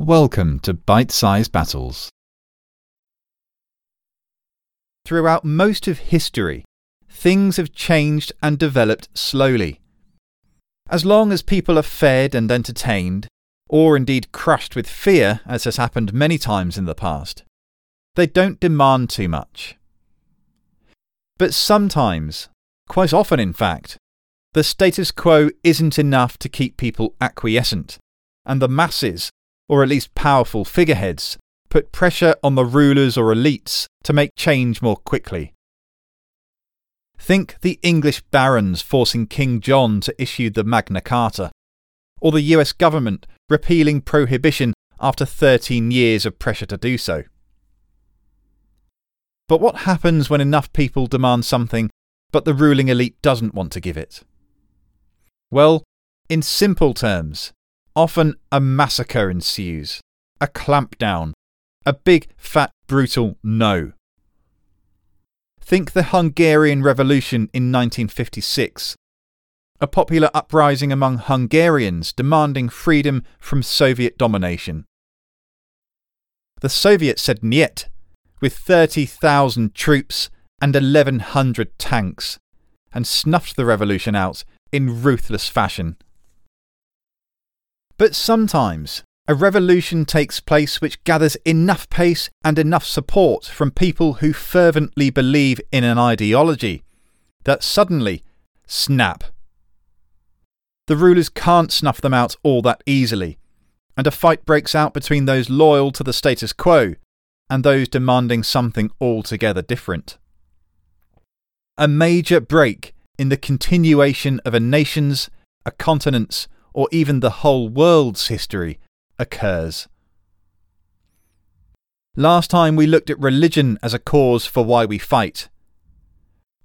Welcome to Bite Size Battles. Throughout most of history, things have changed and developed slowly. As long as people are fed and entertained, or indeed crushed with fear, as has happened many times in the past, they don't demand too much. But sometimes, quite often in fact, the status quo isn't enough to keep people acquiescent, and the masses, or at least powerful figureheads, put pressure on the rulers or elites to make change more quickly. Think the English barons forcing King John to issue the Magna Carta, or the US government repealing prohibition after 13 years of pressure to do so. But what happens when enough people demand something but the ruling elite doesn't want to give it? Well, in simple terms, often a massacre ensues, a clampdown, a big, fat, brutal no. Think the Hungarian Revolution in 1956, a popular uprising among Hungarians demanding freedom from Soviet domination. The Soviets said niet, with 30,000 troops and 1,100 tanks, and snuffed the revolution out in ruthless fashion. But sometimes a revolution takes place which gathers enough pace and enough support from people who fervently believe in an ideology that suddenly, snap. The rulers can't snuff them out all that easily, and a fight breaks out between those loyal to the status quo and those demanding something altogether different. A major break in the continuation of a nation's, a continent's, or even the whole world's history occurs. Last time we looked at religion as a cause for why we fight.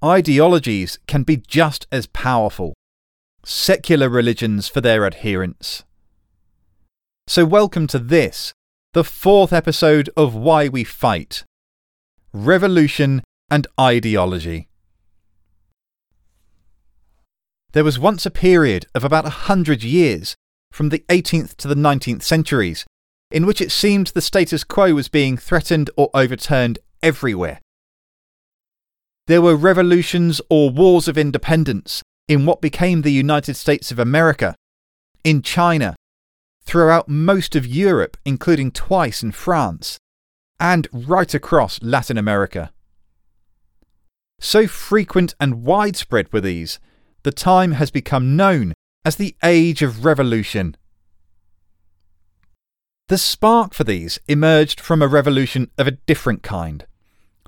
Ideologies can be just as powerful, secular religions for their adherents. So, welcome to this, the fourth episode of Why We Fight Revolution and Ideology. There was once a period of about a hundred years, from the 18th to the 19th centuries, in which it seemed the status quo was being threatened or overturned everywhere. There were revolutions or wars of independence in what became the United States of America, in China, throughout most of Europe, including twice in France, and right across Latin America. So frequent and widespread were these the time has become known as the Age of Revolution. The spark for these emerged from a revolution of a different kind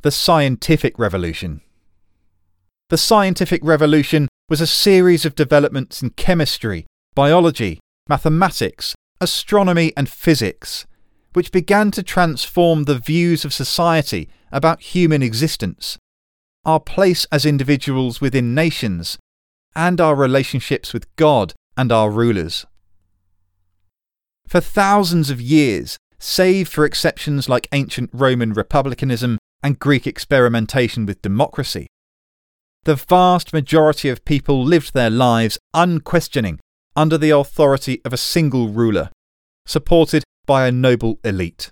the scientific revolution. The scientific revolution was a series of developments in chemistry, biology, mathematics, astronomy, and physics, which began to transform the views of society about human existence, our place as individuals within nations, and our relationships with God and our rulers. For thousands of years, save for exceptions like ancient Roman republicanism and Greek experimentation with democracy, the vast majority of people lived their lives unquestioning under the authority of a single ruler, supported by a noble elite.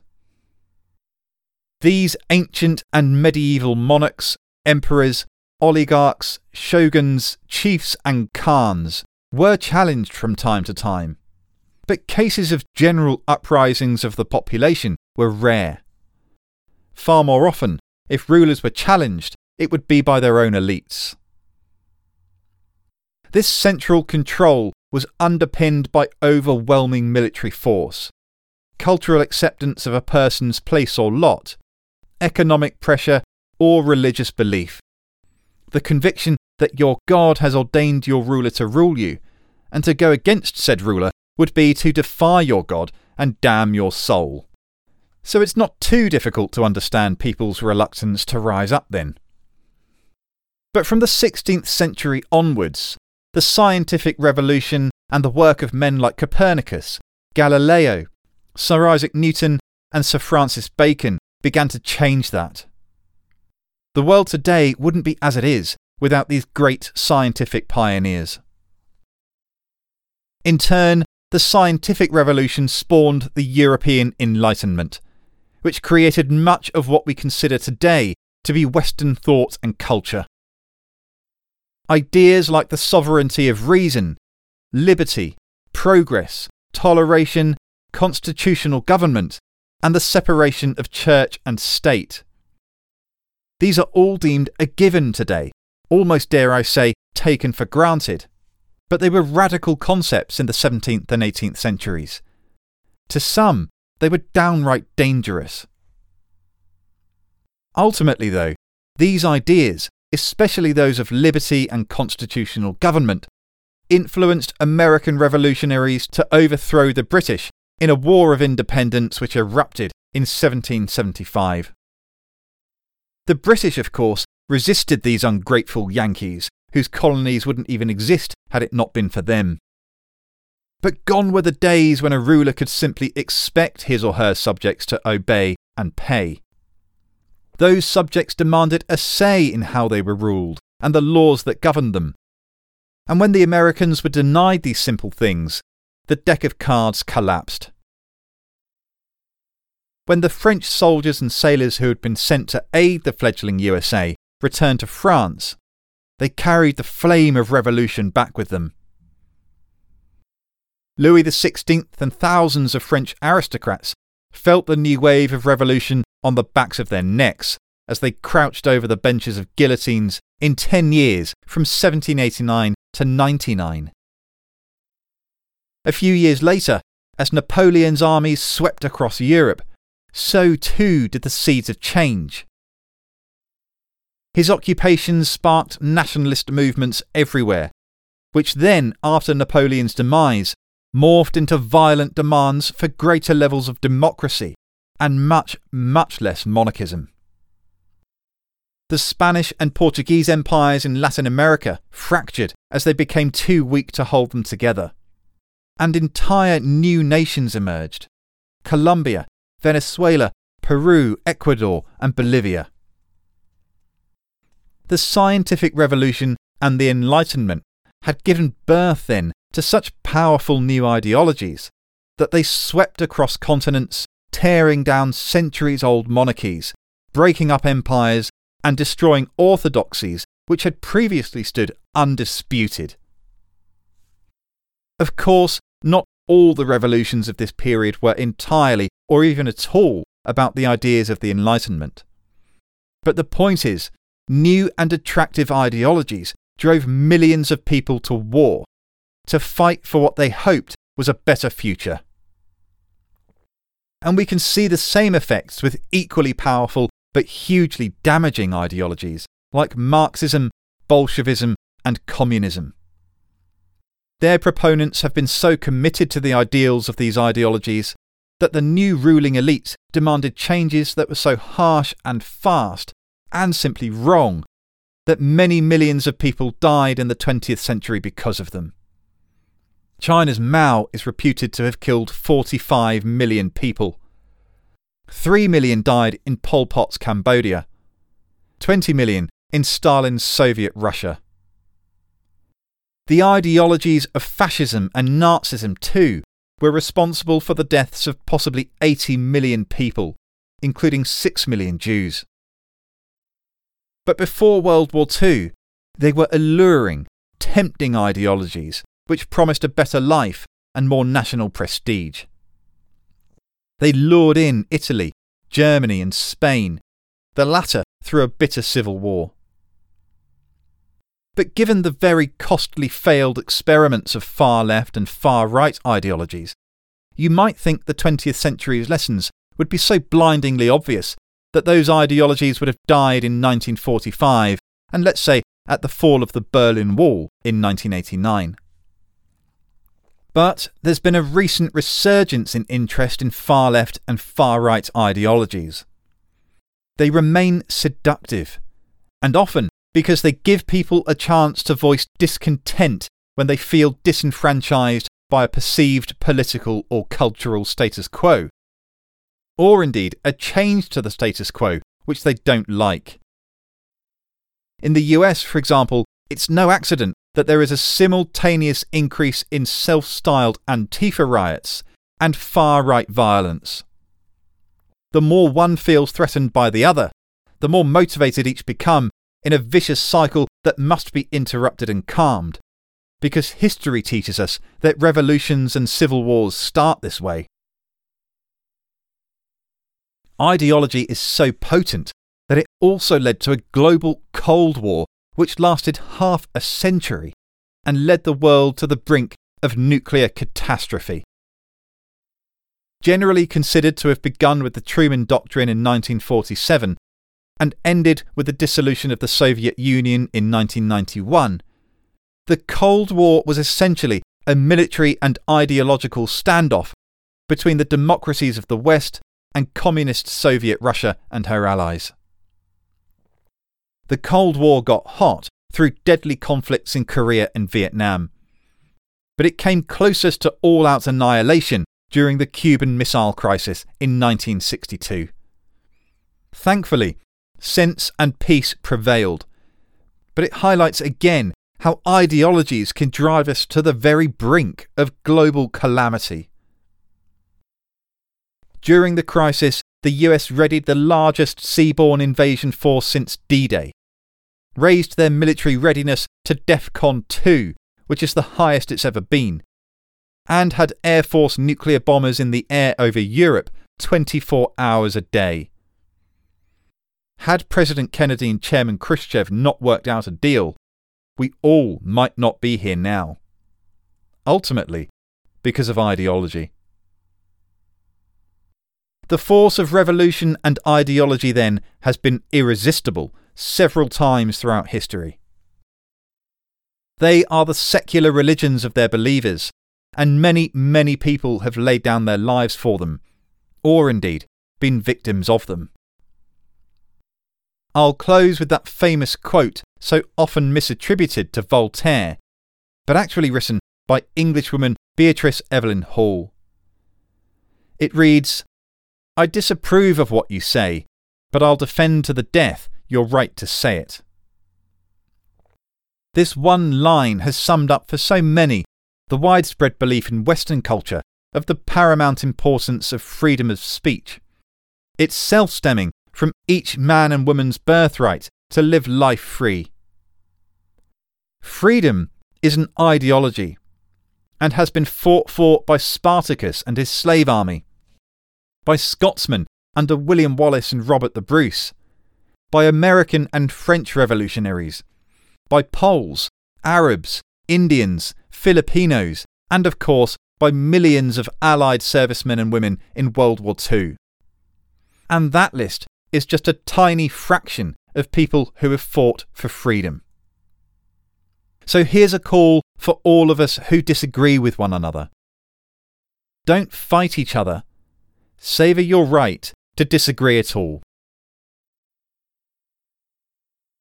These ancient and medieval monarchs, emperors, oligarchs, shoguns, chiefs, and khans were challenged from time to time, but cases of general uprisings of the population were rare. Far more often, if rulers were challenged, it would be by their own elites. This central control was underpinned by overwhelming military force, cultural acceptance of a person's place or lot, economic pressure, or religious belief the conviction that your God has ordained your ruler to rule you, and to go against said ruler would be to defy your God and damn your soul. So it's not too difficult to understand people's reluctance to rise up then. But from the 16th century onwards, the scientific revolution and the work of men like Copernicus, Galileo, Sir Isaac Newton, and Sir Francis Bacon began to change that. The world today wouldn't be as it is without these great scientific pioneers. In turn, the scientific revolution spawned the European Enlightenment, which created much of what we consider today to be Western thought and culture. Ideas like the sovereignty of reason, liberty, progress, toleration, constitutional government, and the separation of church and state. These are all deemed a given today, almost dare I say, taken for granted. But they were radical concepts in the 17th and 18th centuries. To some, they were downright dangerous. Ultimately, though, these ideas, especially those of liberty and constitutional government, influenced American revolutionaries to overthrow the British in a war of independence which erupted in 1775. The British, of course, resisted these ungrateful Yankees, whose colonies wouldn't even exist had it not been for them. But gone were the days when a ruler could simply expect his or her subjects to obey and pay. Those subjects demanded a say in how they were ruled and the laws that governed them. And when the Americans were denied these simple things, the deck of cards collapsed. When the French soldiers and sailors who had been sent to aid the fledgling USA returned to France, they carried the flame of revolution back with them. Louis XVI and thousands of French aristocrats felt the new wave of revolution on the backs of their necks as they crouched over the benches of guillotines in 10 years from 1789 to 99. A few years later, as Napoleon's armies swept across Europe, so too did the seeds of change. His occupations sparked nationalist movements everywhere, which then, after Napoleon's demise, morphed into violent demands for greater levels of democracy and much, much less monarchism. The Spanish and Portuguese empires in Latin America fractured as they became too weak to hold them together. And entire new nations emerged Colombia, Venezuela, Peru, Ecuador, and Bolivia. The scientific revolution and the Enlightenment had given birth then to such powerful new ideologies that they swept across continents, tearing down centuries old monarchies, breaking up empires, and destroying orthodoxies which had previously stood undisputed. Of course, not all the revolutions of this period were entirely, or even at all, about the ideas of the Enlightenment. But the point is, new and attractive ideologies drove millions of people to war, to fight for what they hoped was a better future. And we can see the same effects with equally powerful but hugely damaging ideologies like Marxism, Bolshevism, and communism. Their proponents have been so committed to the ideals of these ideologies that the new ruling elites demanded changes that were so harsh and fast and simply wrong that many millions of people died in the 20th century because of them. China's Mao is reputed to have killed 45 million people. 3 million died in Pol Pot's Cambodia, 20 million in Stalin's Soviet Russia. The ideologies of fascism and Nazism, too, were responsible for the deaths of possibly 80 million people, including 6 million Jews. But before World War II, they were alluring, tempting ideologies which promised a better life and more national prestige. They lured in Italy, Germany, and Spain, the latter through a bitter civil war. But given the very costly failed experiments of far left and far right ideologies, you might think the 20th century's lessons would be so blindingly obvious that those ideologies would have died in 1945 and let's say at the fall of the Berlin Wall in 1989. But there's been a recent resurgence in interest in far left and far right ideologies. They remain seductive, and often because they give people a chance to voice discontent when they feel disenfranchised by a perceived political or cultural status quo, or indeed a change to the status quo which they don't like. In the US, for example, it's no accident that there is a simultaneous increase in self styled Antifa riots and far right violence. The more one feels threatened by the other, the more motivated each become in a vicious cycle that must be interrupted and calmed. Because history teaches us that revolutions and civil wars start this way. Ideology is so potent that it also led to a global Cold War which lasted half a century and led the world to the brink of nuclear catastrophe. Generally considered to have begun with the Truman Doctrine in 1947 and ended with the dissolution of the Soviet Union in 1991, the Cold War was essentially a military and ideological standoff between the democracies of the West and communist Soviet Russia and her allies. The Cold War got hot through deadly conflicts in Korea and Vietnam, but it came closest to all out annihilation during the Cuban Missile Crisis in 1962. Thankfully, sense and peace prevailed, but it highlights again how ideologies can drive us to the very brink of global calamity. During the crisis, the US readied the largest seaborne invasion force since D Day, raised their military readiness to DEFCON 2, which is the highest it's ever been, and had Air Force nuclear bombers in the air over Europe 24 hours a day. Had President Kennedy and Chairman Khrushchev not worked out a deal, we all might not be here now. Ultimately, because of ideology. The force of revolution and ideology, then, has been irresistible several times throughout history. They are the secular religions of their believers, and many, many people have laid down their lives for them, or indeed been victims of them. I'll close with that famous quote so often misattributed to Voltaire, but actually written by Englishwoman Beatrice Evelyn Hall. It reads I disapprove of what you say, but I'll defend to the death your right to say it. This one line has summed up for so many the widespread belief in Western culture of the paramount importance of freedom of speech. It's self stemming from each man and woman's birthright to live life free. Freedom is an ideology and has been fought for by Spartacus and his slave army by Scotsmen under William Wallace and Robert the Bruce, by American and French revolutionaries, by Poles, Arabs, Indians, Filipinos, and of course by millions of Allied servicemen and women in World War II. And that list is just a tiny fraction of people who have fought for freedom. So here's a call for all of us who disagree with one another. Don't fight each other Savour your right to disagree at all.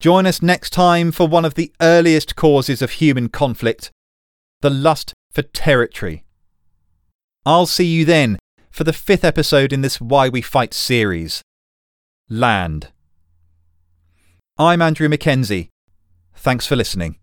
Join us next time for one of the earliest causes of human conflict the lust for territory. I'll see you then for the fifth episode in this Why We Fight series Land. I'm Andrew Mackenzie. Thanks for listening.